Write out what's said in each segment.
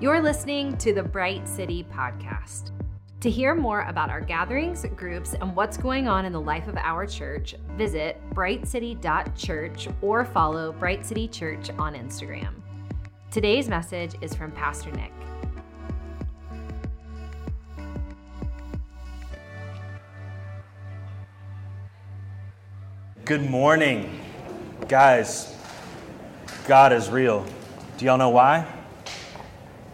You're listening to the Bright City Podcast. To hear more about our gatherings, groups, and what's going on in the life of our church, visit brightcity.church or follow Bright City Church on Instagram. Today's message is from Pastor Nick. Good morning, guys. God is real. Do y'all know why?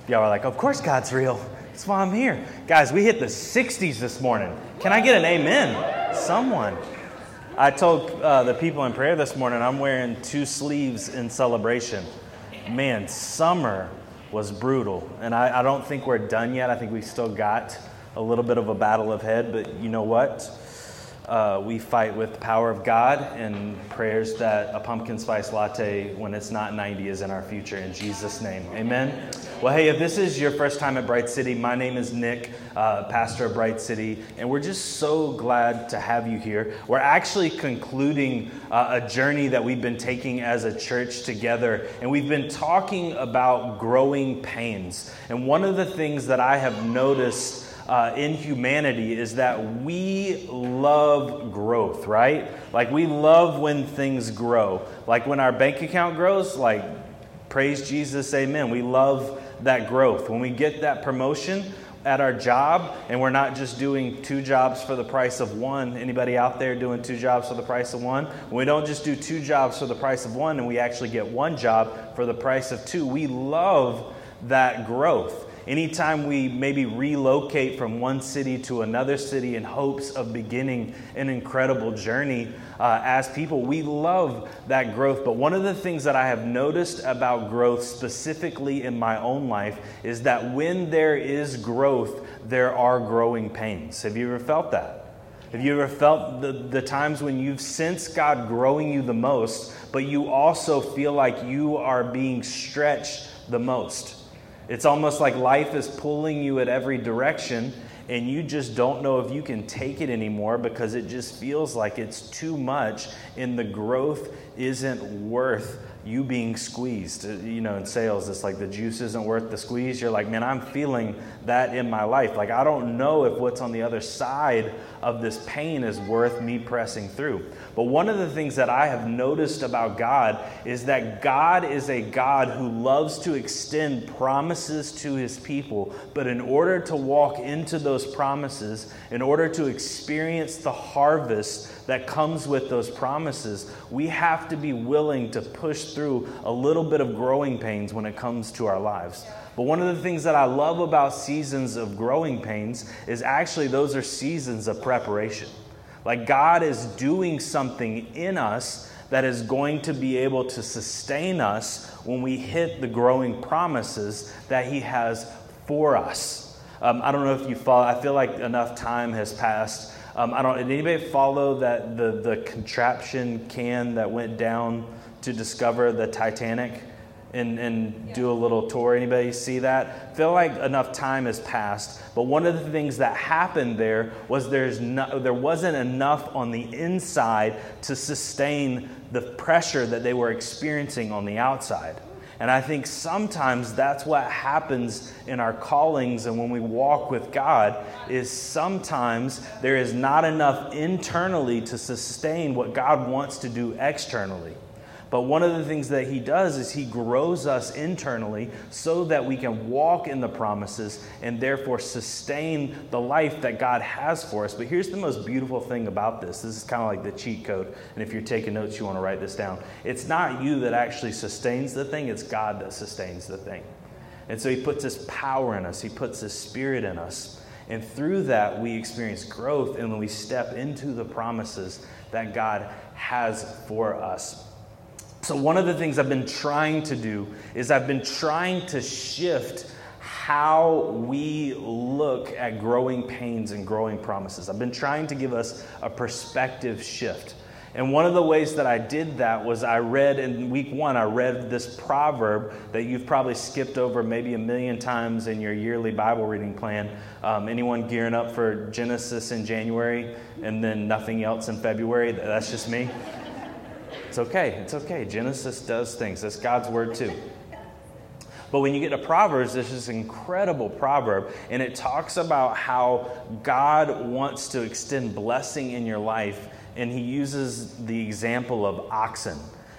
Y'all are like, Of course, God's real. That's why I'm here. Guys, we hit the 60s this morning. Can I get an amen? Someone. I told uh, the people in prayer this morning I'm wearing two sleeves in celebration. Man, summer was brutal. And I, I don't think we're done yet. I think we still got a little bit of a battle ahead. But you know what? Uh, we fight with the power of God and prayers that a pumpkin spice latte, when it's not 90, is in our future. In Jesus' name, amen. Well, hey, if this is your first time at Bright City, my name is Nick, uh, pastor of Bright City, and we're just so glad to have you here. We're actually concluding uh, a journey that we've been taking as a church together, and we've been talking about growing pains. And one of the things that I have noticed uh, in humanity is that we love growth, right? Like we love when things grow. Like when our bank account grows, like praise Jesus, amen. We love that growth. When we get that promotion, at our job and we're not just doing two jobs for the price of one anybody out there doing two jobs for the price of one we don't just do two jobs for the price of one and we actually get one job for the price of two we love that growth Anytime we maybe relocate from one city to another city in hopes of beginning an incredible journey uh, as people, we love that growth. But one of the things that I have noticed about growth, specifically in my own life, is that when there is growth, there are growing pains. Have you ever felt that? Have you ever felt the, the times when you've sensed God growing you the most, but you also feel like you are being stretched the most? It's almost like life is pulling you at every direction, and you just don't know if you can take it anymore because it just feels like it's too much, and the growth isn't worth you being squeezed. Uh, you know, in sales, it's like the juice isn't worth the squeeze. You're like, man, I'm feeling that in my life. Like, I don't know if what's on the other side of this pain is worth me pressing through. But one of the things that I have noticed about God is that God is a God who loves to extend promises to his people. But in order to walk into those promises, in order to experience the harvest, that comes with those promises, we have to be willing to push through a little bit of growing pains when it comes to our lives. But one of the things that I love about seasons of growing pains is actually those are seasons of preparation. Like God is doing something in us that is going to be able to sustain us when we hit the growing promises that He has for us. Um, I don't know if you follow, I feel like enough time has passed um, I don't. Did anybody follow that the the contraption can that went down to discover the Titanic? And, and yeah. do a little tour. Anybody see that? Feel like enough time has passed. But one of the things that happened there was there's no, there wasn't enough on the inside to sustain the pressure that they were experiencing on the outside. And I think sometimes that's what happens in our callings and when we walk with God is sometimes there is not enough internally to sustain what God wants to do externally. But one of the things that he does is he grows us internally so that we can walk in the promises and therefore sustain the life that God has for us. But here's the most beautiful thing about this this is kind of like the cheat code. And if you're taking notes, you want to write this down. It's not you that actually sustains the thing, it's God that sustains the thing. And so he puts his power in us, he puts his spirit in us. And through that, we experience growth and we step into the promises that God has for us. So, one of the things I've been trying to do is I've been trying to shift how we look at growing pains and growing promises. I've been trying to give us a perspective shift. And one of the ways that I did that was I read in week one, I read this proverb that you've probably skipped over maybe a million times in your yearly Bible reading plan. Um, anyone gearing up for Genesis in January and then nothing else in February? That's just me. It's okay. It's okay. Genesis does things. That's God's word too. But when you get to Proverbs, there's this incredible proverb, and it talks about how God wants to extend blessing in your life, and he uses the example of oxen.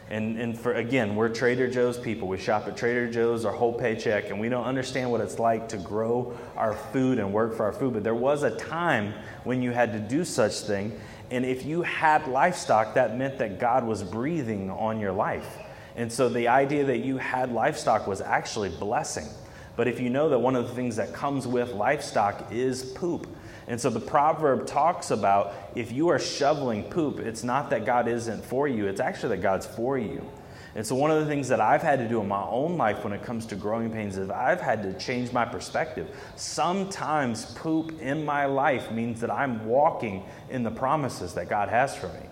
And, and for again, we're Trader Joe's people. We shop at Trader Joe's our whole paycheck, and we don't understand what it's like to grow our food and work for our food. But there was a time when you had to do such thing, and if you had livestock, that meant that God was breathing on your life. And so the idea that you had livestock was actually blessing. But if you know that one of the things that comes with livestock is poop, and so the proverb talks about if you are shoveling poop, it's not that God isn't for you, it's actually that God's for you. And so, one of the things that I've had to do in my own life when it comes to growing pains is I've had to change my perspective. Sometimes poop in my life means that I'm walking in the promises that God has for me.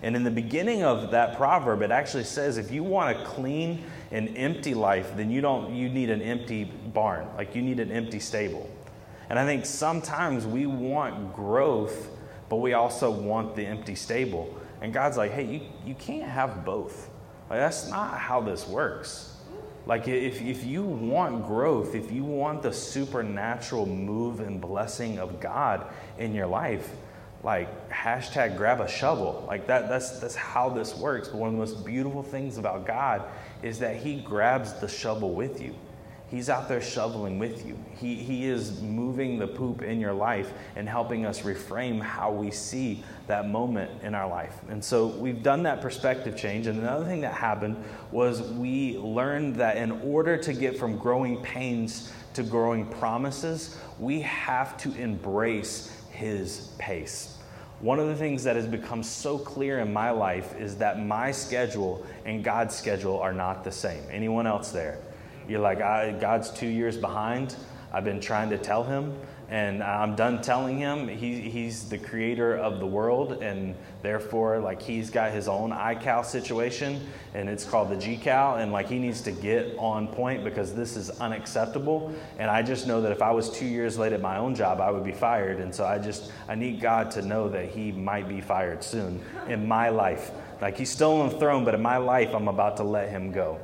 And in the beginning of that proverb, it actually says if you want a clean and empty life, then you don't you need an empty barn, like you need an empty stable. And I think sometimes we want growth, but we also want the empty stable. And God's like, hey, you, you can't have both. Like, that's not how this works. Like, if, if you want growth, if you want the supernatural move and blessing of God in your life, like hashtag grab a shovel. Like that, that's, that's how this works. But one of the most beautiful things about God is that He grabs the shovel with you. He's out there shoveling with you. He, he is moving the poop in your life and helping us reframe how we see that moment in our life. And so we've done that perspective change. And another thing that happened was we learned that in order to get from growing pains to growing promises, we have to embrace His pace. One of the things that has become so clear in my life is that my schedule and God's schedule are not the same. Anyone else there? You're like, God's two years behind. I've been trying to tell him, and I'm done telling him. He, he's the creator of the world, and therefore, like, he's got his own iCal situation, and it's called the GCal, and like, he needs to get on point because this is unacceptable. And I just know that if I was two years late at my own job, I would be fired. And so I just, I need God to know that he might be fired soon in my life. Like, he's still on the throne, but in my life, I'm about to let him go.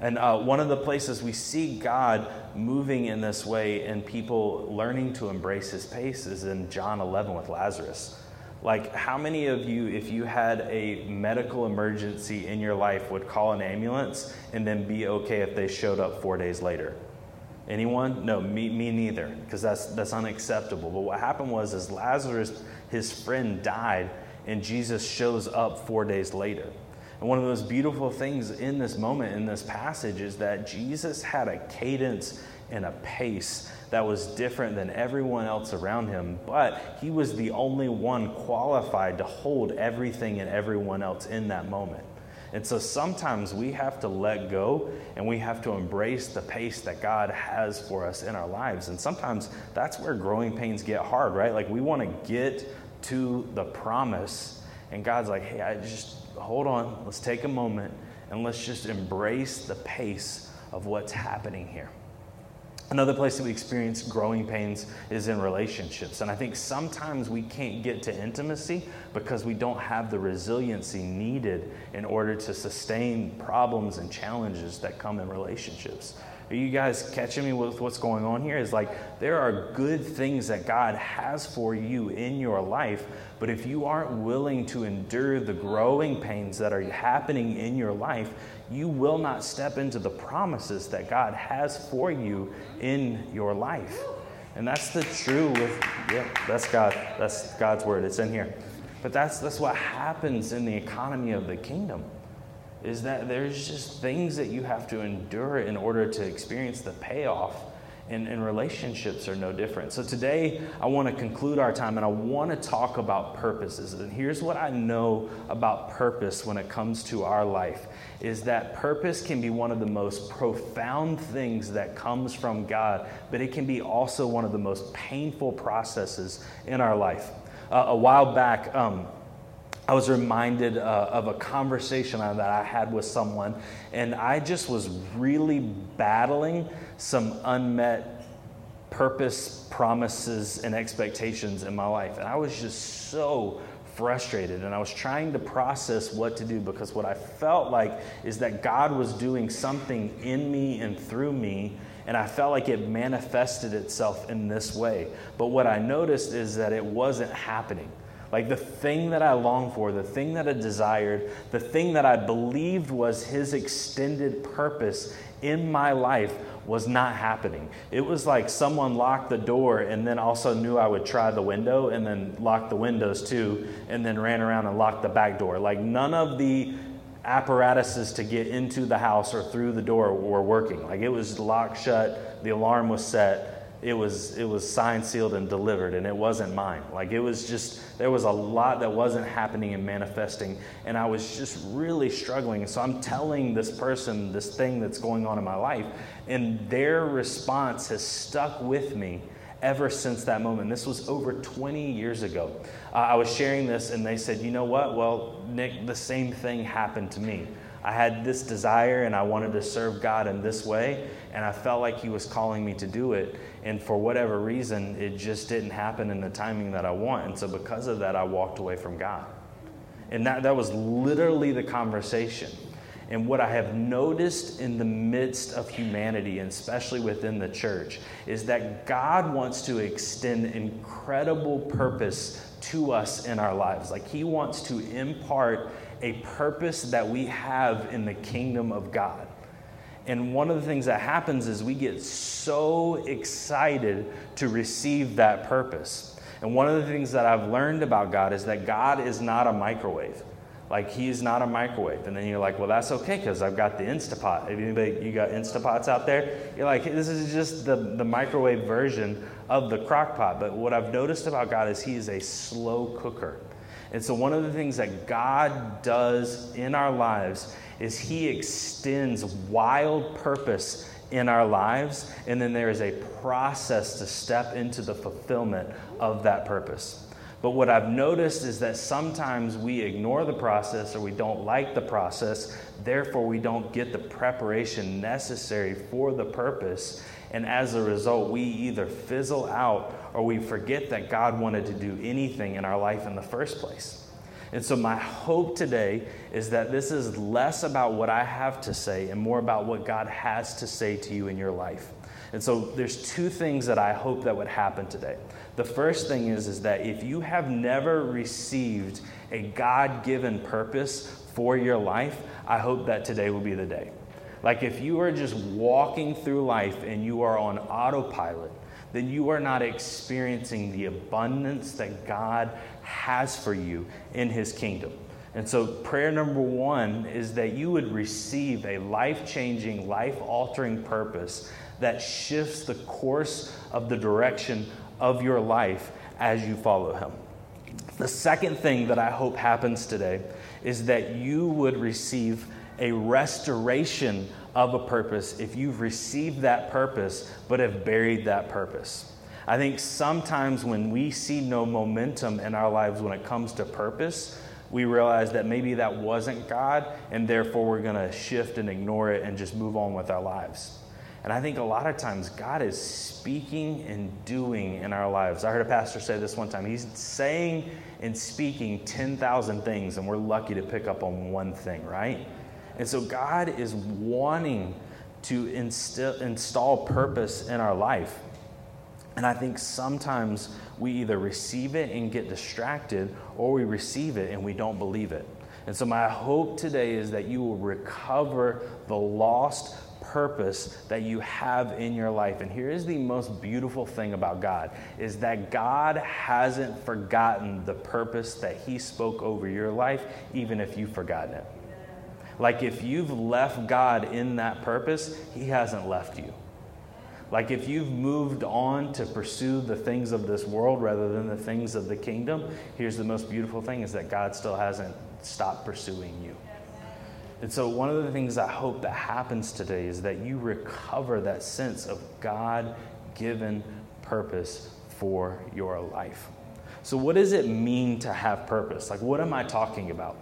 And uh, one of the places we see God moving in this way and people learning to embrace his pace is in John 11 with Lazarus. Like, how many of you, if you had a medical emergency in your life, would call an ambulance and then be okay if they showed up four days later? Anyone? No, me, me neither, because that's, that's unacceptable. But what happened was, is Lazarus, his friend, died, and Jesus shows up four days later. And one of those beautiful things in this moment, in this passage, is that Jesus had a cadence and a pace that was different than everyone else around him, but he was the only one qualified to hold everything and everyone else in that moment. And so sometimes we have to let go and we have to embrace the pace that God has for us in our lives. And sometimes that's where growing pains get hard, right? Like we want to get to the promise, and God's like, hey, I just hold on, let's take a moment and let's just embrace the pace of what's happening here. Another place that we experience growing pains is in relationships. And I think sometimes we can't get to intimacy because we don't have the resiliency needed in order to sustain problems and challenges that come in relationships. Are you guys catching me with what's going on here? Is like there are good things that God has for you in your life, but if you aren't willing to endure the growing pains that are happening in your life, you will not step into the promises that God has for you in your life. And that's the true with yeah, that's God. That's God's word. It's in here. But that's that's what happens in the economy of the kingdom is that there's just things that you have to endure in order to experience the payoff. And, and relationships are no different. So today, I want to conclude our time and I want to talk about purposes. And here's what I know about purpose when it comes to our life is that purpose can be one of the most profound things that comes from God, but it can be also one of the most painful processes in our life. Uh, a while back, um, I was reminded uh, of a conversation that I had with someone, and I just was really battling some unmet purpose, promises, and expectations in my life. And I was just so frustrated and I was trying to process what to do because what I felt like is that God was doing something in me and through me and I felt like it manifested itself in this way. But what I noticed is that it wasn't happening. Like the thing that I longed for, the thing that I desired, the thing that I believed was His extended purpose in my life was not happening. It was like someone locked the door and then also knew I would try the window and then locked the windows too and then ran around and locked the back door. Like none of the apparatuses to get into the house or through the door were working. Like it was locked shut, the alarm was set, it was it was signed, sealed, and delivered, and it wasn't mine. Like it was just there was a lot that wasn't happening and manifesting, and I was just really struggling. So I'm telling this person this thing that's going on in my life, and their response has stuck with me ever since that moment. This was over 20 years ago. Uh, I was sharing this, and they said, "You know what? Well, Nick, the same thing happened to me." I had this desire and I wanted to serve God in this way, and I felt like He was calling me to do it. And for whatever reason, it just didn't happen in the timing that I want. And so, because of that, I walked away from God. And that, that was literally the conversation. And what I have noticed in the midst of humanity, and especially within the church, is that God wants to extend incredible purpose to us in our lives. Like He wants to impart a purpose that we have in the kingdom of God. And one of the things that happens is we get so excited to receive that purpose. And one of the things that I've learned about God is that God is not a microwave. Like he's not a microwave. And then you're like, well, that's okay because I've got the Instapot. If anybody you got Instapots out there, you're like, this is just the, the microwave version of the crock pot. But what I've noticed about God is he is a slow cooker. And so, one of the things that God does in our lives is He extends wild purpose in our lives, and then there is a process to step into the fulfillment of that purpose. But what I've noticed is that sometimes we ignore the process or we don't like the process, therefore, we don't get the preparation necessary for the purpose. And as a result, we either fizzle out or we forget that God wanted to do anything in our life in the first place. And so, my hope today is that this is less about what I have to say and more about what God has to say to you in your life. And so, there's two things that I hope that would happen today. The first thing is, is that if you have never received a God given purpose for your life, I hope that today will be the day. Like if you are just walking through life and you are on autopilot, then you are not experiencing the abundance that God has for you in His kingdom. And so, prayer number one is that you would receive a life changing, life altering purpose that shifts the course of the direction of your life as you follow Him. The second thing that I hope happens today is that you would receive a restoration of a purpose if you've received that purpose but have buried that purpose. I think sometimes when we see no momentum in our lives when it comes to purpose, we realize that maybe that wasn't God, and therefore we're going to shift and ignore it and just move on with our lives. And I think a lot of times God is speaking and doing in our lives. I heard a pastor say this one time. He's saying and speaking 10,000 things, and we're lucky to pick up on one thing, right? And so God is wanting to instill, install purpose in our life. And I think sometimes we either receive it and get distracted, or we receive it and we don't believe it. And so, my hope today is that you will recover the lost purpose that you have in your life. And here is the most beautiful thing about God is that God hasn't forgotten the purpose that he spoke over your life even if you've forgotten it. Like if you've left God in that purpose, He hasn't left you. Like if you've moved on to pursue the things of this world rather than the things of the kingdom, here's the most beautiful thing is that God still hasn't stopped pursuing you. And so, one of the things I hope that happens today is that you recover that sense of God given purpose for your life. So, what does it mean to have purpose? Like, what am I talking about?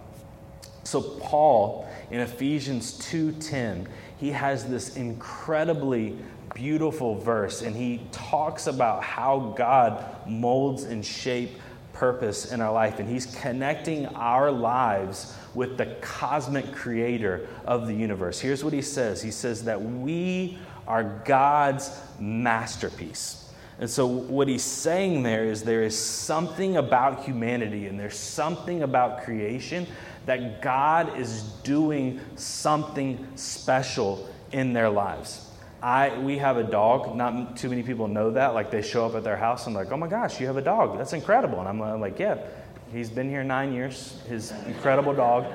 So Paul in Ephesians 2:10, he has this incredibly beautiful verse and he talks about how God molds and shapes purpose in our life, and He's connecting our lives with the cosmic creator of the universe. Here's what He says He says that we are God's masterpiece. And so, what he's saying there is there is something about humanity and there's something about creation that God is doing something special in their lives. I, we have a dog. Not too many people know that. Like they show up at their house and like, oh my gosh, you have a dog. That's incredible. And I'm, I'm like, yeah, he's been here nine years. His incredible dog.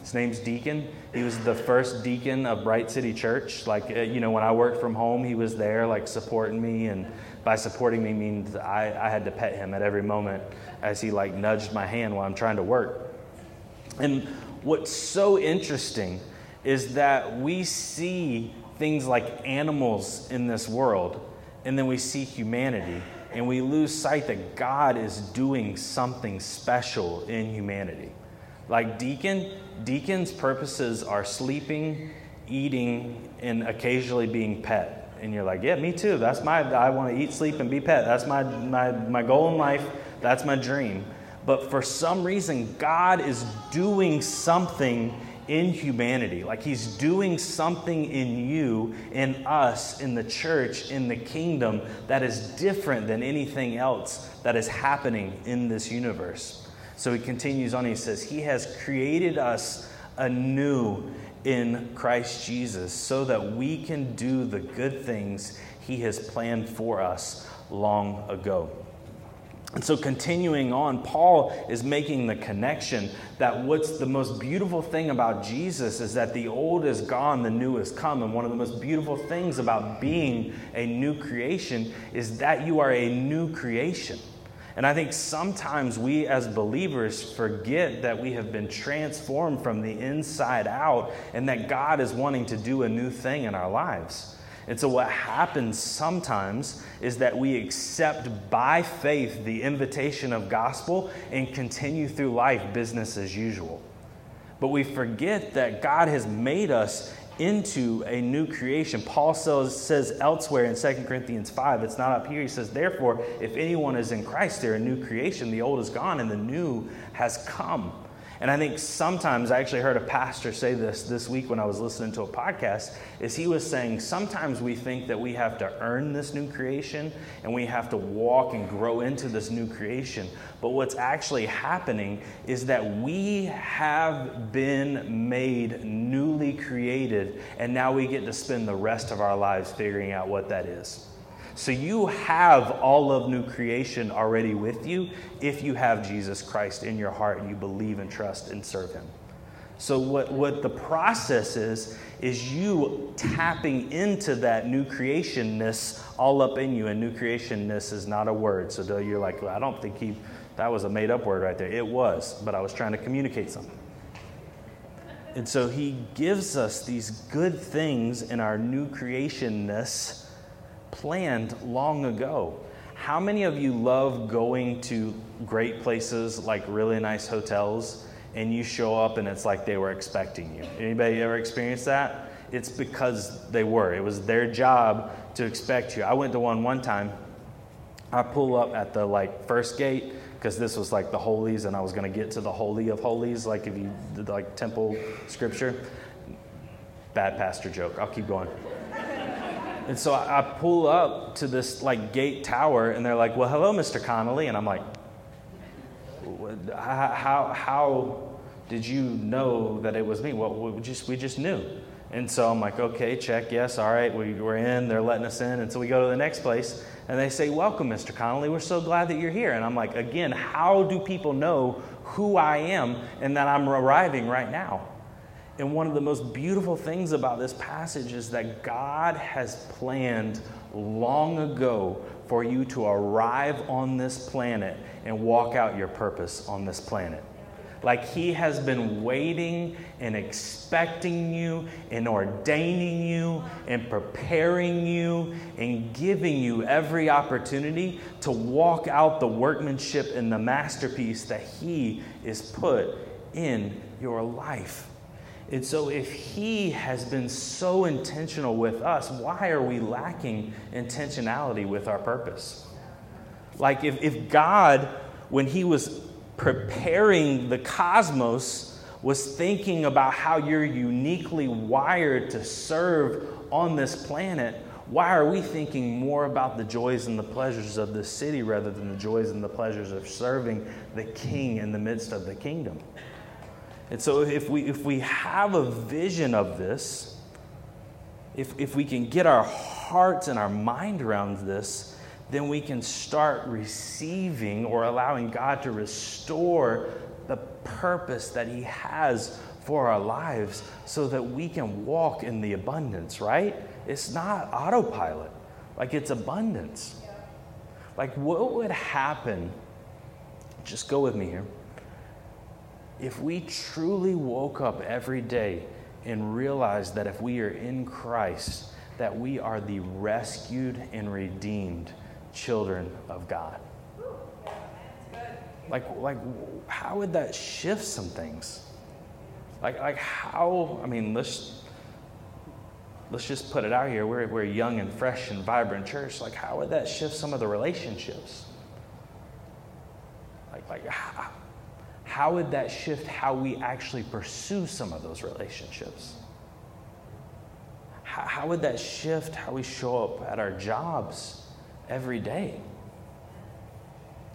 His name's Deacon. He was the first deacon of Bright City Church. Like, uh, you know, when I worked from home, he was there, like, supporting me. And by supporting me means I, I had to pet him at every moment as he, like, nudged my hand while I'm trying to work. And what's so interesting is that we see things like animals in this world, and then we see humanity, and we lose sight that God is doing something special in humanity. Like Deacon, Deacon's purposes are sleeping, eating, and occasionally being pet. And you're like, yeah, me too. That's my, I want to eat, sleep, and be pet. That's my, my, my goal in life. That's my dream. But for some reason, God is doing something in humanity. Like He's doing something in you, in us, in the church, in the kingdom that is different than anything else that is happening in this universe. So He continues on, He says, He has created us anew in Christ Jesus so that we can do the good things He has planned for us long ago. And so, continuing on, Paul is making the connection that what's the most beautiful thing about Jesus is that the old is gone, the new has come. And one of the most beautiful things about being a new creation is that you are a new creation. And I think sometimes we as believers forget that we have been transformed from the inside out and that God is wanting to do a new thing in our lives. And so, what happens sometimes is that we accept by faith the invitation of gospel and continue through life business as usual. But we forget that God has made us into a new creation. Paul says, says elsewhere in 2 Corinthians 5, it's not up here. He says, Therefore, if anyone is in Christ, they're a new creation. The old is gone and the new has come. And I think sometimes, I actually heard a pastor say this this week when I was listening to a podcast, is he was saying sometimes we think that we have to earn this new creation and we have to walk and grow into this new creation. But what's actually happening is that we have been made newly created, and now we get to spend the rest of our lives figuring out what that is. So you have all of new creation already with you if you have Jesus Christ in your heart and you believe and trust and serve Him. So, what, what the process is, is you tapping into that new creationness all up in you. And new creationness is not a word. So, you're like, well, I don't think he, that was a made up word right there. It was, but I was trying to communicate something. And so, he gives us these good things in our new creationness planned long ago. How many of you love going to great places like really nice hotels and you show up and it's like they were expecting you? Anybody ever experienced that? It's because they were. It was their job to expect you. I went to one one time. I pull up at the like first gate because this was like the holies and I was going to get to the holy of holies like if you like temple scripture. Bad pastor joke. I'll keep going. And so I, I pull up to this like gate tower, and they're like, "Well, hello, Mr. Connolly," and I'm like, "How how did you know that it was me?" Well, we just we just knew. And so I'm like, okay, check, yes, all right, we, we're in, they're letting us in. And so we go to the next place, and they say, Welcome, Mr. Connolly, we're so glad that you're here. And I'm like, again, how do people know who I am and that I'm arriving right now? And one of the most beautiful things about this passage is that God has planned long ago for you to arrive on this planet and walk out your purpose on this planet. Like He has been waiting and expecting you and ordaining you and preparing you and giving you every opportunity to walk out the workmanship and the masterpiece that He is put in your life. And so, if He has been so intentional with us, why are we lacking intentionality with our purpose? Like, if, if God when he was preparing the cosmos, was thinking about how you're uniquely wired to serve on this planet, why are we thinking more about the joys and the pleasures of this city rather than the joys and the pleasures of serving the king in the midst of the kingdom? And so, if we, if we have a vision of this, if, if we can get our hearts and our mind around this, then we can start receiving or allowing God to restore the purpose that He has for our lives so that we can walk in the abundance, right? It's not autopilot, like it's abundance. Like, what would happen? Just go with me here if we truly woke up every day and realized that if we are in Christ, that we are the rescued and redeemed children of God. Like, like, how would that shift some things? Like, like how? I mean, let's let's just put it out here. We're we're young and fresh and vibrant church. Like, how would that shift some of the relationships? Like, like how, how would that shift how we actually pursue some of those relationships? How, how would that shift how we show up at our jobs every day?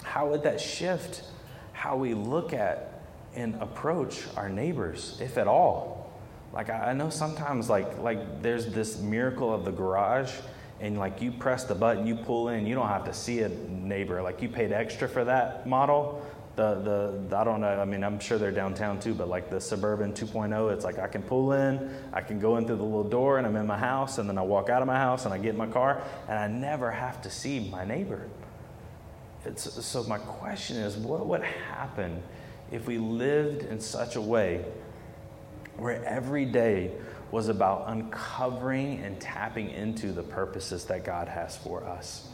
How would that shift how we look at and approach our neighbors, if at all? Like I know sometimes like like there's this miracle of the garage and like you press the button, you pull in, you don't have to see a neighbor. Like you paid extra for that model the, the, I don't know, I mean, I'm sure they're downtown too, but like the Suburban 2.0, it's like I can pull in, I can go in through the little door and I'm in my house, and then I walk out of my house and I get in my car, and I never have to see my neighbor. It's, so, my question is what would happen if we lived in such a way where every day was about uncovering and tapping into the purposes that God has for us?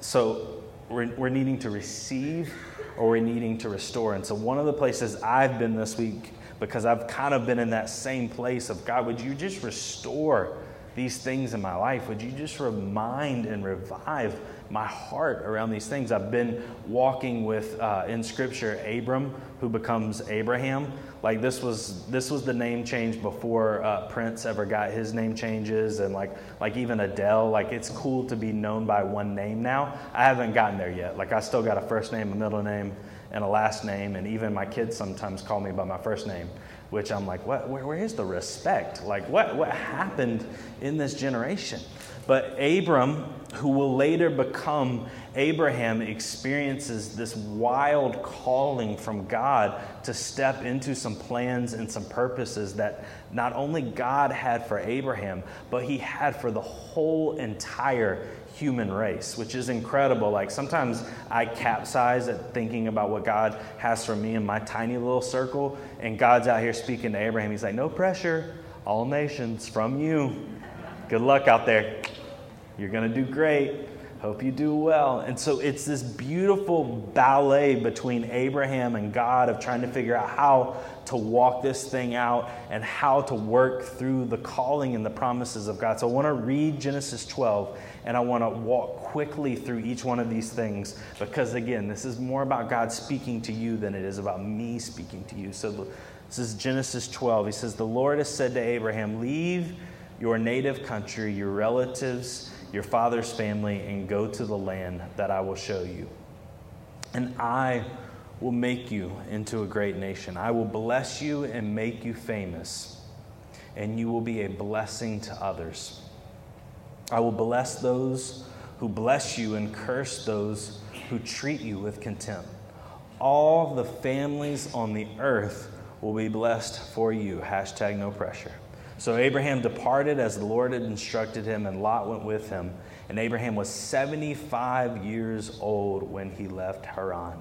So, we're, we're needing to receive or we're needing to restore. And so, one of the places I've been this week, because I've kind of been in that same place of God, would you just restore these things in my life? Would you just remind and revive my heart around these things? I've been walking with, uh, in scripture, Abram, who becomes Abraham. Like this was this was the name change before uh, Prince ever got his name changes, and like like even Adele. Like it's cool to be known by one name now. I haven't gotten there yet. Like I still got a first name, a middle name, and a last name, and even my kids sometimes call me by my first name which I'm like, what, where, where is the respect? Like, what, what happened in this generation? But Abram, who will later become Abraham, experiences this wild calling from God to step into some plans and some purposes that not only God had for Abraham, but he had for the whole entire human race, which is incredible. Like sometimes I capsize at thinking about what God has for me in my tiny little circle, and God's out here speaking to Abraham. He's like, No pressure, all nations from you. Good luck out there. You're going to do great. Hope you do well. And so it's this beautiful ballet between Abraham and God of trying to figure out how to walk this thing out and how to work through the calling and the promises of God. So I want to read Genesis 12 and I want to walk quickly through each one of these things because, again, this is more about God speaking to you than it is about me speaking to you. So this is Genesis 12. He says, The Lord has said to Abraham, Leave your native country, your relatives, your father's family, and go to the land that I will show you. And I will make you into a great nation. I will bless you and make you famous, and you will be a blessing to others. I will bless those who bless you and curse those who treat you with contempt. All the families on the earth will be blessed for you. Hashtag no pressure. So Abraham departed as the Lord had instructed him, and Lot went with him. And Abraham was 75 years old when he left Haran.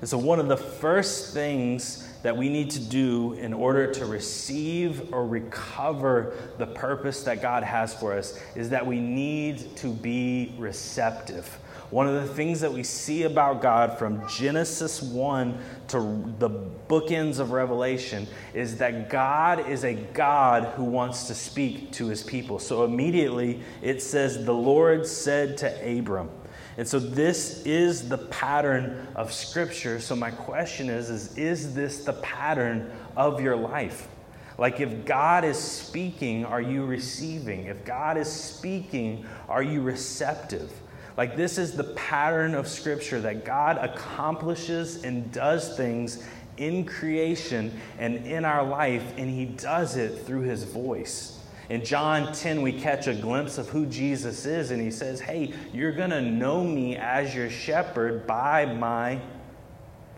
And so, one of the first things that we need to do in order to receive or recover the purpose that God has for us is that we need to be receptive. One of the things that we see about God from Genesis 1 to the bookends of Revelation is that God is a God who wants to speak to his people. So immediately it says, The Lord said to Abram. And so this is the pattern of Scripture. So my question is, is, is this the pattern of your life? Like if God is speaking, are you receiving? If God is speaking, are you receptive? Like this is the pattern of Scripture that God accomplishes and does things in creation and in our life, and He does it through His voice. In John 10, we catch a glimpse of who Jesus is, and he says, Hey, you're going to know me as your shepherd by my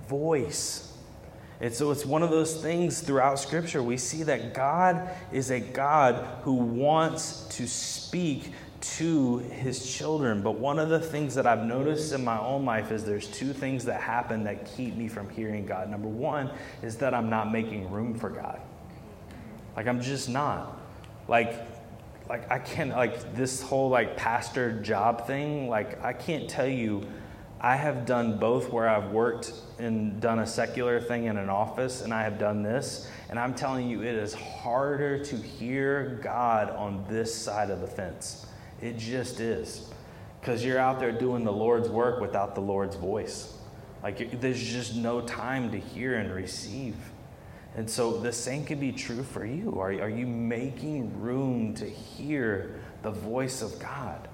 voice. And so it's one of those things throughout Scripture. We see that God is a God who wants to speak to his children. But one of the things that I've noticed in my own life is there's two things that happen that keep me from hearing God. Number one is that I'm not making room for God. Like, I'm just not like like I can't like this whole like pastor job thing, like I can't tell you I have done both where I've worked and done a secular thing in an office and I have done this and I'm telling you it is harder to hear God on this side of the fence. It just is. Cuz you're out there doing the Lord's work without the Lord's voice. Like there's just no time to hear and receive. And so the same can be true for you. Are, are you making room to hear the voice of God?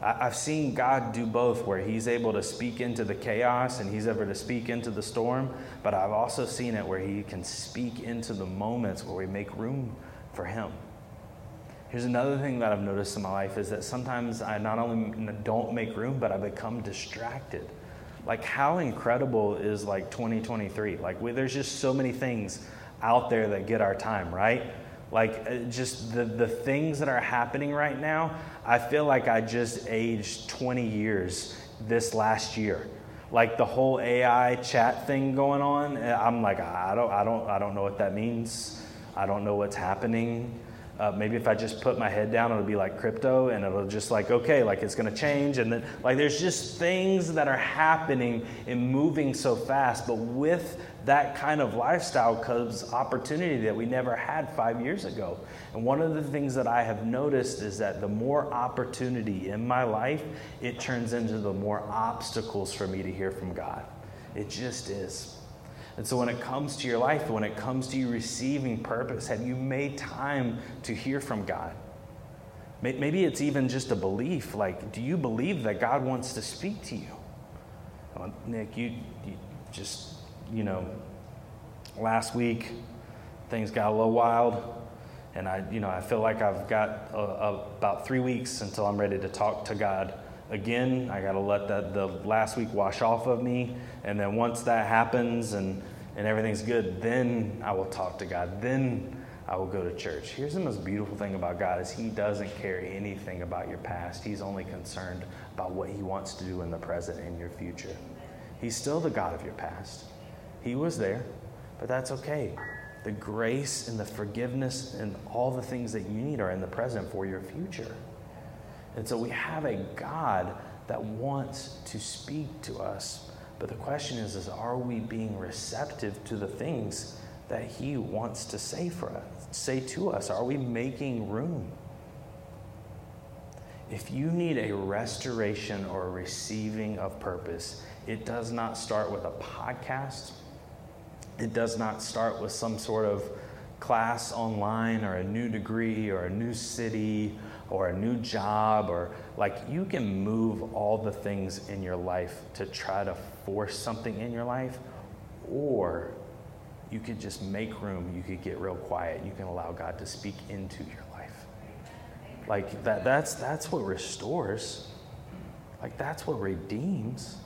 I, I've seen God do both, where He's able to speak into the chaos and He's able to speak into the storm, but I've also seen it where He can speak into the moments where we make room for Him. Here's another thing that I've noticed in my life is that sometimes I not only don't make room, but I become distracted. Like how incredible is like 2023 like we, there's just so many things out there that get our time right? Like uh, just the, the things that are happening right now i feel like i just aged 20 years this last year. Like the whole ai chat thing going on eh, i'm like i don't i don't i don't know what that means. I don't know what's happening uh, maybe if I just put my head down, it'll be like crypto and it'll just like, okay, like it's going to change. And then, like, there's just things that are happening and moving so fast. But with that kind of lifestyle comes opportunity that we never had five years ago. And one of the things that I have noticed is that the more opportunity in my life, it turns into the more obstacles for me to hear from God. It just is. And so, when it comes to your life, when it comes to you receiving purpose, have you made time to hear from God? Maybe it's even just a belief. Like, do you believe that God wants to speak to you? Well, Nick, you, you just, you know, last week things got a little wild, and I, you know, I feel like I've got about three weeks until I'm ready to talk to God again. I got to let that the last week wash off of me, and then once that happens and and everything's good, then I will talk to God. Then I will go to church. Here's the most beautiful thing about God is he doesn't care anything about your past. He's only concerned about what he wants to do in the present and your future. He's still the God of your past. He was there, but that's okay. The grace and the forgiveness and all the things that you need are in the present for your future. And so we have a God that wants to speak to us. But the question is, is are we being receptive to the things that he wants to say for us, say to us? Are we making room? If you need a restoration or receiving of purpose, it does not start with a podcast. It does not start with some sort of class online or a new degree or a new city or a new job or like you can move all the things in your life to try to force something in your life or you could just make room you could get real quiet you can allow god to speak into your life. Like that that's that's what restores. Like that's what redeems.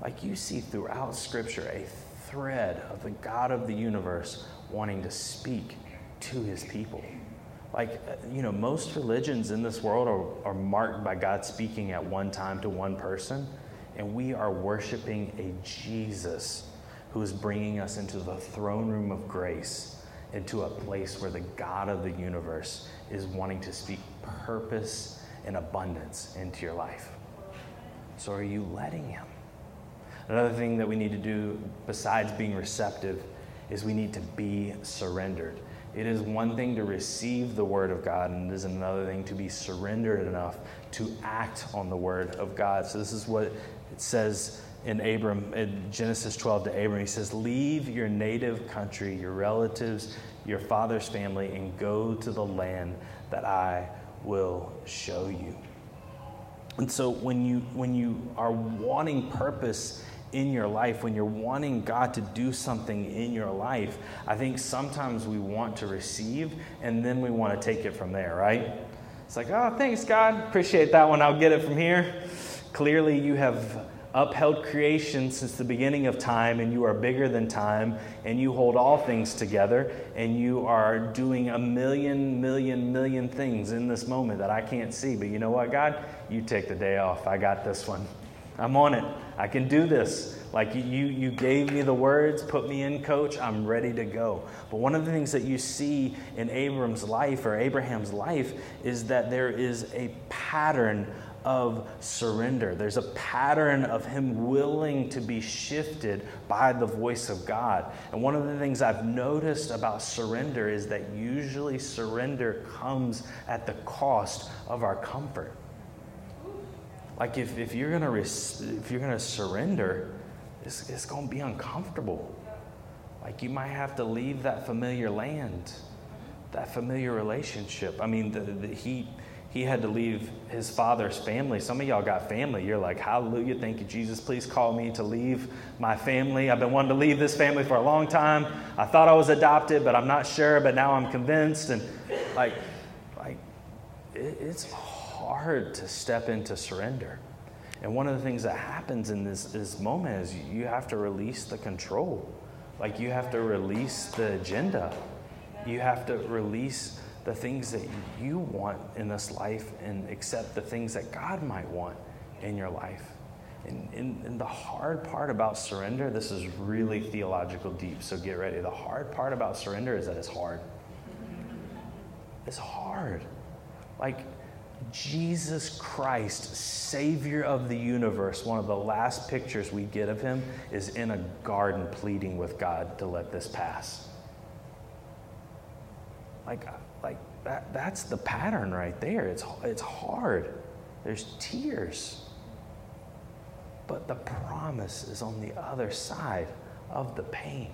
Like you see throughout scripture a thread of the god of the universe wanting to speak to his people. Like, you know, most religions in this world are, are marked by God speaking at one time to one person, and we are worshiping a Jesus who is bringing us into the throne room of grace, into a place where the God of the universe is wanting to speak purpose and abundance into your life. So, are you letting Him? Another thing that we need to do, besides being receptive, is we need to be surrendered. It is one thing to receive the word of God, and it is another thing to be surrendered enough to act on the word of God. So, this is what it says in Abram, in Genesis 12 to Abram. He says, Leave your native country, your relatives, your father's family, and go to the land that I will show you. And so when you when you are wanting purpose in your life, when you're wanting God to do something in your life, I think sometimes we want to receive and then we want to take it from there, right? It's like, oh, thanks, God. Appreciate that one. I'll get it from here. Clearly, you have upheld creation since the beginning of time, and you are bigger than time, and you hold all things together, and you are doing a million, million, million things in this moment that I can't see. But you know what, God? You take the day off. I got this one. I'm on it. I can do this. Like you, you gave me the words, put me in, coach. I'm ready to go. But one of the things that you see in Abram's life or Abraham's life is that there is a pattern of surrender. There's a pattern of him willing to be shifted by the voice of God. And one of the things I've noticed about surrender is that usually surrender comes at the cost of our comfort. Like if, if you're gonna res- if you're gonna surrender, it's, it's gonna be uncomfortable. Like you might have to leave that familiar land, that familiar relationship. I mean, the, the, he he had to leave his father's family. Some of y'all got family. You're like, Hallelujah, thank you, Jesus. Please call me to leave my family. I've been wanting to leave this family for a long time. I thought I was adopted, but I'm not sure, but now I'm convinced. And like, like it, it's hard to step into surrender. And one of the things that happens in this, this moment is you have to release the control. Like you have to release the agenda. You have to release the things that you want in this life and accept the things that God might want in your life. And, and, and, the hard part about surrender, this is really theological deep, so get ready. The hard part about surrender is that it's hard. It's hard. Like Jesus Christ, Savior of the universe, one of the last pictures we get of him is in a garden pleading with God to let this pass. Like, that, that's the pattern right there. It's, it's hard. There's tears. But the promise is on the other side of the pain.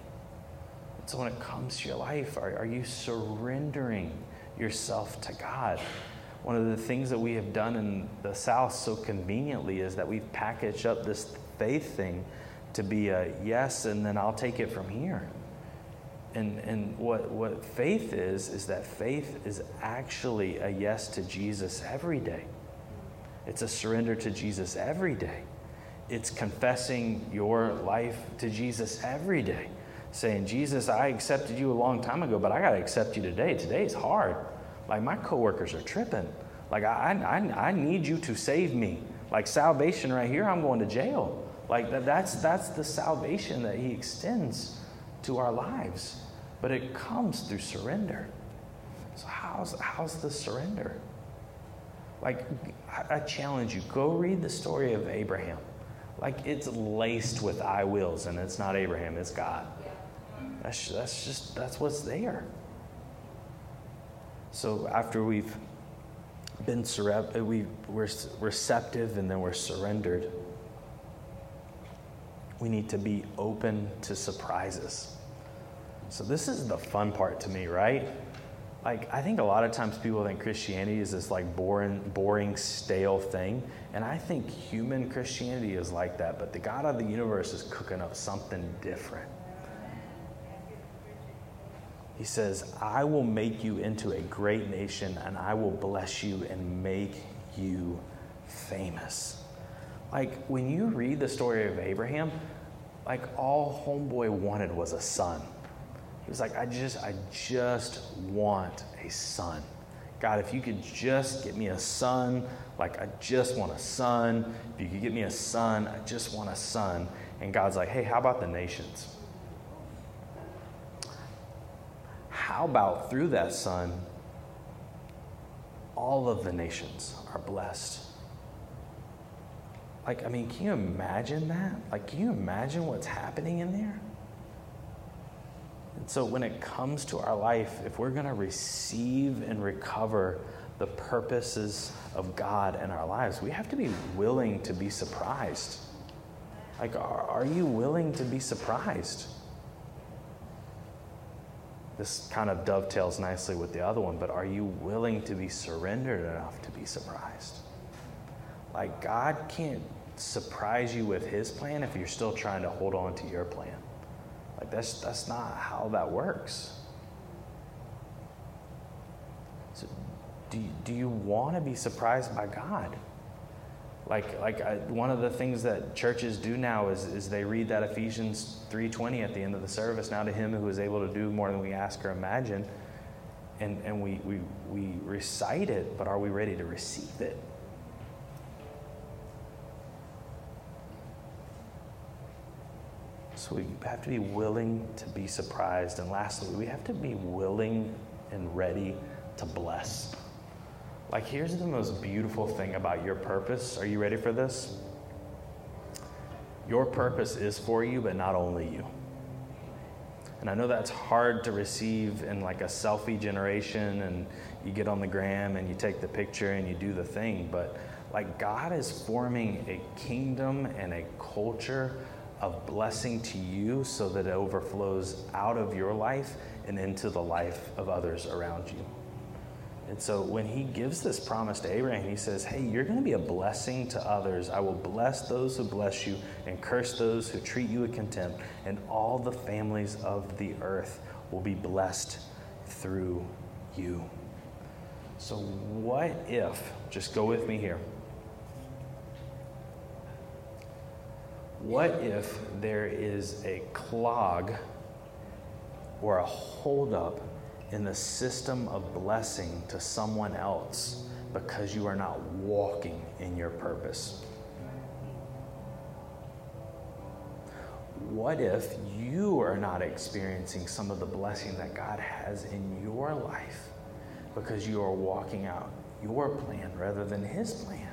so when it comes to your life, are, are you surrendering yourself to God? One of the things that we have done in the South so conveniently is that we've packaged up this faith thing to be a yes, and then I'll take it from here. And, and what, what faith is, is that faith is actually a yes to Jesus every day. It's a surrender to Jesus every day. It's confessing your life to Jesus every day. Saying, Jesus, I accepted you a long time ago, but I got to accept you today. Today is hard. Like, my coworkers are tripping. Like, I, I, I need you to save me. Like, salvation right here, I'm going to jail. Like, that, that's, that's the salvation that He extends to our lives. But it comes through surrender. So, how's, how's the surrender? Like, I challenge you go read the story of Abraham. Like, it's laced with I wills, and it's not Abraham, it's God. That's, that's just, that's what's there. So, after we've been we, we're receptive and then we're surrendered, we need to be open to surprises. So, this is the fun part to me, right? Like, I think a lot of times people think Christianity is this like boring, boring, stale thing. And I think human Christianity is like that, but the God of the universe is cooking up something different. He says, I will make you into a great nation, and I will bless you and make you famous. Like, when you read the story of Abraham, like, all Homeboy wanted was a son. He was like, I just, I just want a son. God, if you could just get me a son, like I just want a son. If you could get me a son, I just want a son. And God's like, hey, how about the nations? How about through that son, all of the nations are blessed? Like, I mean, can you imagine that? Like, can you imagine what's happening in there? And so when it comes to our life, if we're going to receive and recover the purposes of God in our lives, we have to be willing to be surprised. Like, are, are you willing to be surprised? This kind of dovetails nicely with the other one, but are you willing to be surrendered enough to be surprised? Like, God can't surprise you with His plan if you're still trying to hold on to your plan. Like, that's, that's not how that works. So, do you, do you want to be surprised by God? Like, like I, one of the things that churches do now is, is they read that Ephesians 3.20 at the end of the service, now to him who is able to do more than we ask or imagine. And, and we, we, we recite it, but are we ready to receive it? So we have to be willing to be surprised. And lastly, we have to be willing and ready to bless. Like, here's the most beautiful thing about your purpose. Are you ready for this? Your purpose is for you, but not only you. And I know that's hard to receive in like a selfie generation, and you get on the gram and you take the picture and you do the thing. But like, God is forming a kingdom and a culture of blessing to you so that it overflows out of your life and into the life of others around you. And so when he gives this promise to Abraham, he says, Hey, you're going to be a blessing to others. I will bless those who bless you and curse those who treat you with contempt, and all the families of the earth will be blessed through you. So, what if, just go with me here, what if there is a clog or a holdup in the system of blessing to someone else because you are not walking in your purpose? What if you are not experiencing some of the blessing that God has in your life because you are walking out your plan rather than His plan?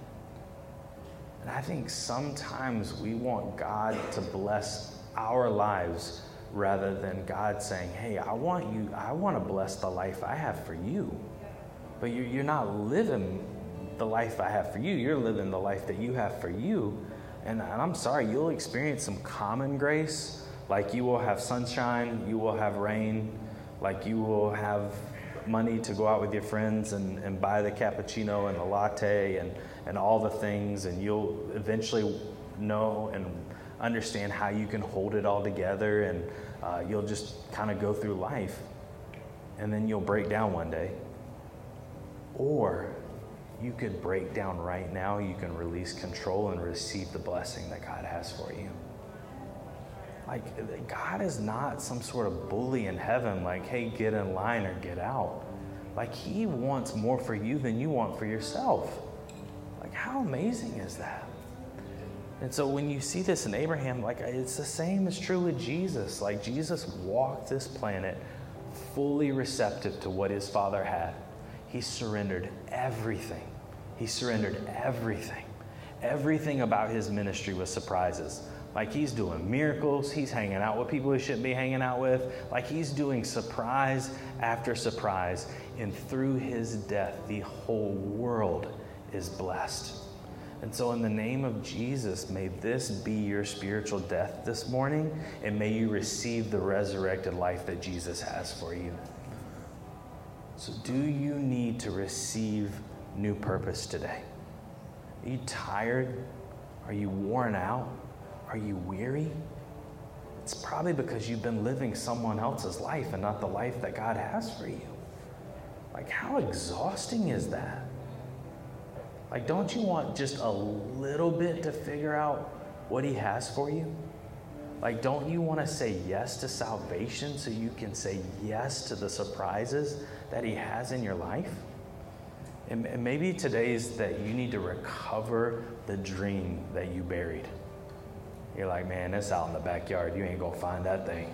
And I think sometimes we want God to bless our lives rather than God saying, Hey, I want you, I want to bless the life I have for you. But you're not living the life I have for you, you're living the life that you have for you. And I'm sorry, you'll experience some common grace, like you will have sunshine, you will have rain, like you will have money to go out with your friends and, and buy the cappuccino and the latte and, and all the things, and you'll eventually know and understand how you can hold it all together, and uh, you'll just kind of go through life, and then you'll break down one day. Or you could break down right now, you can release control and receive the blessing that God has for you. Like, God is not some sort of bully in heaven, like, hey, get in line or get out. Like, He wants more for you than you want for yourself. How amazing is that? And so when you see this in Abraham, like it's the same is true with Jesus. Like Jesus walked this planet fully receptive to what his father had. He surrendered everything. He surrendered everything. Everything about his ministry was surprises. Like he's doing miracles, he's hanging out with people he shouldn't be hanging out with. Like he's doing surprise after surprise. And through his death, the whole world is blessed. And so, in the name of Jesus, may this be your spiritual death this morning, and may you receive the resurrected life that Jesus has for you. So, do you need to receive new purpose today? Are you tired? Are you worn out? Are you weary? It's probably because you've been living someone else's life and not the life that God has for you. Like, how exhausting is that? Like, don't you want just a little bit to figure out what He has for you? Like, don't you want to say yes to salvation so you can say yes to the surprises that He has in your life? And, maybe today's that you need to recover the dream that you buried. You're like, man, it's out in the backyard. You ain't going to find that thing.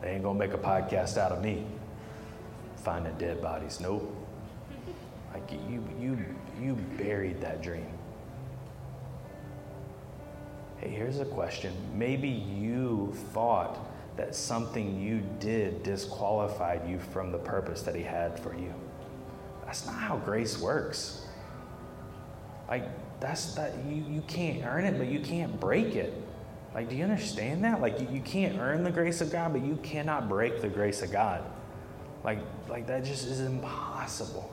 They ain't going to make a podcast out of me finding dead bodies. Nope. Like you, you, you buried that dream. Hey, here's a question. Maybe you thought that something you did disqualified you from the purpose that He had for you. That's not how grace works. Like, that's that you, you can't earn it, but you can't break it. Like, do you understand that? Like, you, you can't earn the grace of God, but you cannot break the grace of God. Like, like that just is impossible.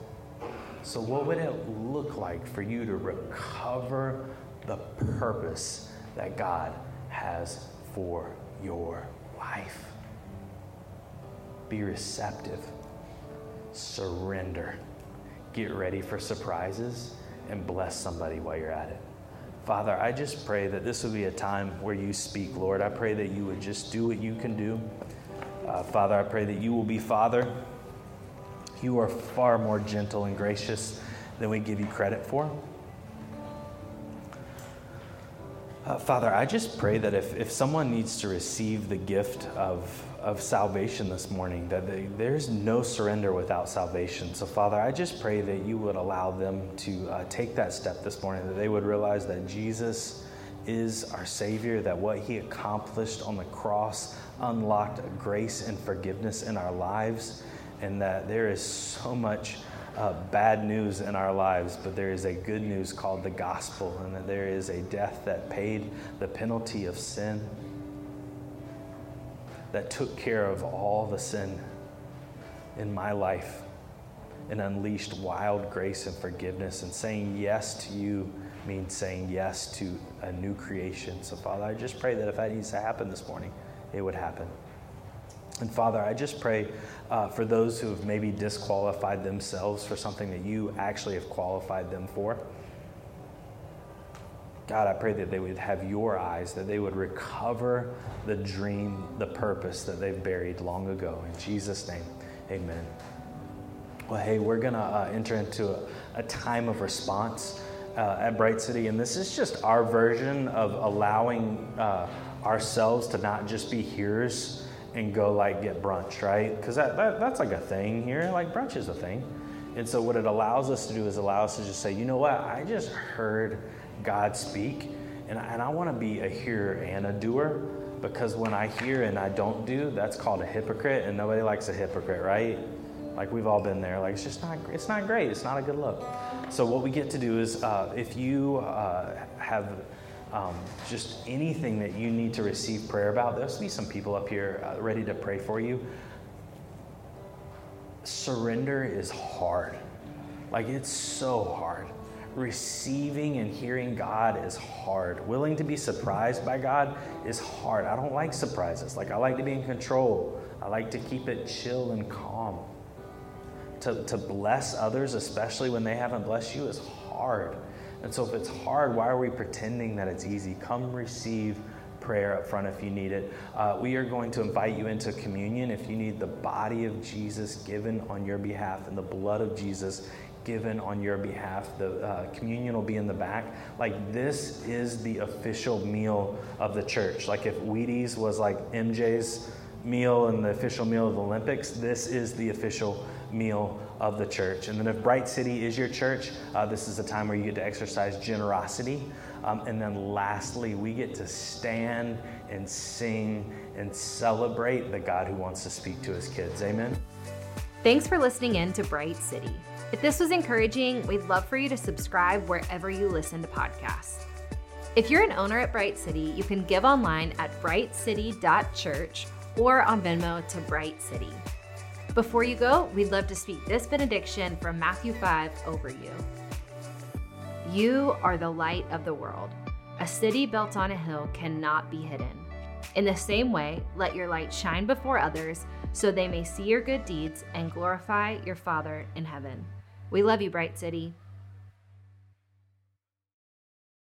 So, what would it look like for you to recover the purpose that God has for your life? Be receptive, surrender, get ready for surprises, and bless somebody while you're at it. Father, I just pray that this would be a time where you speak, Lord. I pray that you would just do what you can do. Uh, Father, I pray that you will be Father. You are far more gentle and gracious than we give you credit for. Uh, Father, I just pray that if, if someone needs to receive the gift of, of salvation this morning, that they, there's no surrender without salvation. So, Father, I just pray that you would allow them to uh, take that step this morning, that they would realize that Jesus is our Savior, that what He accomplished on the cross unlocked grace and forgiveness in our lives, and that there is so much uh, bad news in our lives, but there is a good news called the gospel, and that there is a death that paid the penalty of sin, that took care of all the sin in my life, and unleashed wild grace and forgiveness. And saying yes to you means saying yes to a new creation. So, Father, I just pray that if that needs to happen this morning, it would happen. And Father, I just pray uh, for those who have maybe disqualified themselves for something that you actually have qualified them for. God, I pray that they would have your eyes, that they would recover the dream, the purpose that they've buried long ago. In Jesus' name, amen. Well, hey, we're going to uh, enter into a, a, time of response uh, at Bright City, and this is just our version of allowing uh, ourselves to not just be hearers and go like get brunch, right? Because that, that, that's like a thing here. Like brunch is a thing. And so what it allows us to do is allow us to just say, you know what? I just heard God speak, and I, and I want to be a hearer and a doer. Because when I hear and I don't do, that's called a hypocrite, and nobody likes a hypocrite, right? Like we've all been there. Like it's just not, it's not great. It's not a good look. So what we get to do is, uh, if you uh, have um, just anything that you need to receive prayer about, there'll be some people up here uh, ready to pray for you. Surrender is hard. Like, it's so hard. Receiving and hearing God is hard. Willing to be surprised by God is hard. I don't like surprises. Like, I like to be in control, I like to keep it chill and calm. To, to bless others, especially when they haven't blessed you, is hard. And so, if it's hard, why are we pretending that it's easy? Come receive prayer up front if you need it. Uh, we are going to invite you into communion if you need the body of Jesus given on your behalf and the blood of Jesus given on your behalf. The uh, communion will be in the back. Like, this is the official meal of the church. Like, if Wheaties was like MJ's meal and the official meal of the Olympics, this is the official meal of the church. And then, if Bright City is your church, uh, this is a time where you get to exercise generosity. Um, and then, lastly, we get to stand and sing and celebrate the God who wants to speak to his kids. Amen. Thanks for listening in to Bright City. If this was encouraging, we'd love for you to subscribe wherever you listen to podcasts. If you're an owner at Bright City, you can give online at brightcity.church or on Venmo to Bright City. Before you go, we'd love to speak this benediction from Matthew 5 over you. You are the light of the world. A city built on a hill cannot be hidden. In the same way, let your light shine before others so they may see your good deeds and glorify your Father in heaven. We love you, Bright City.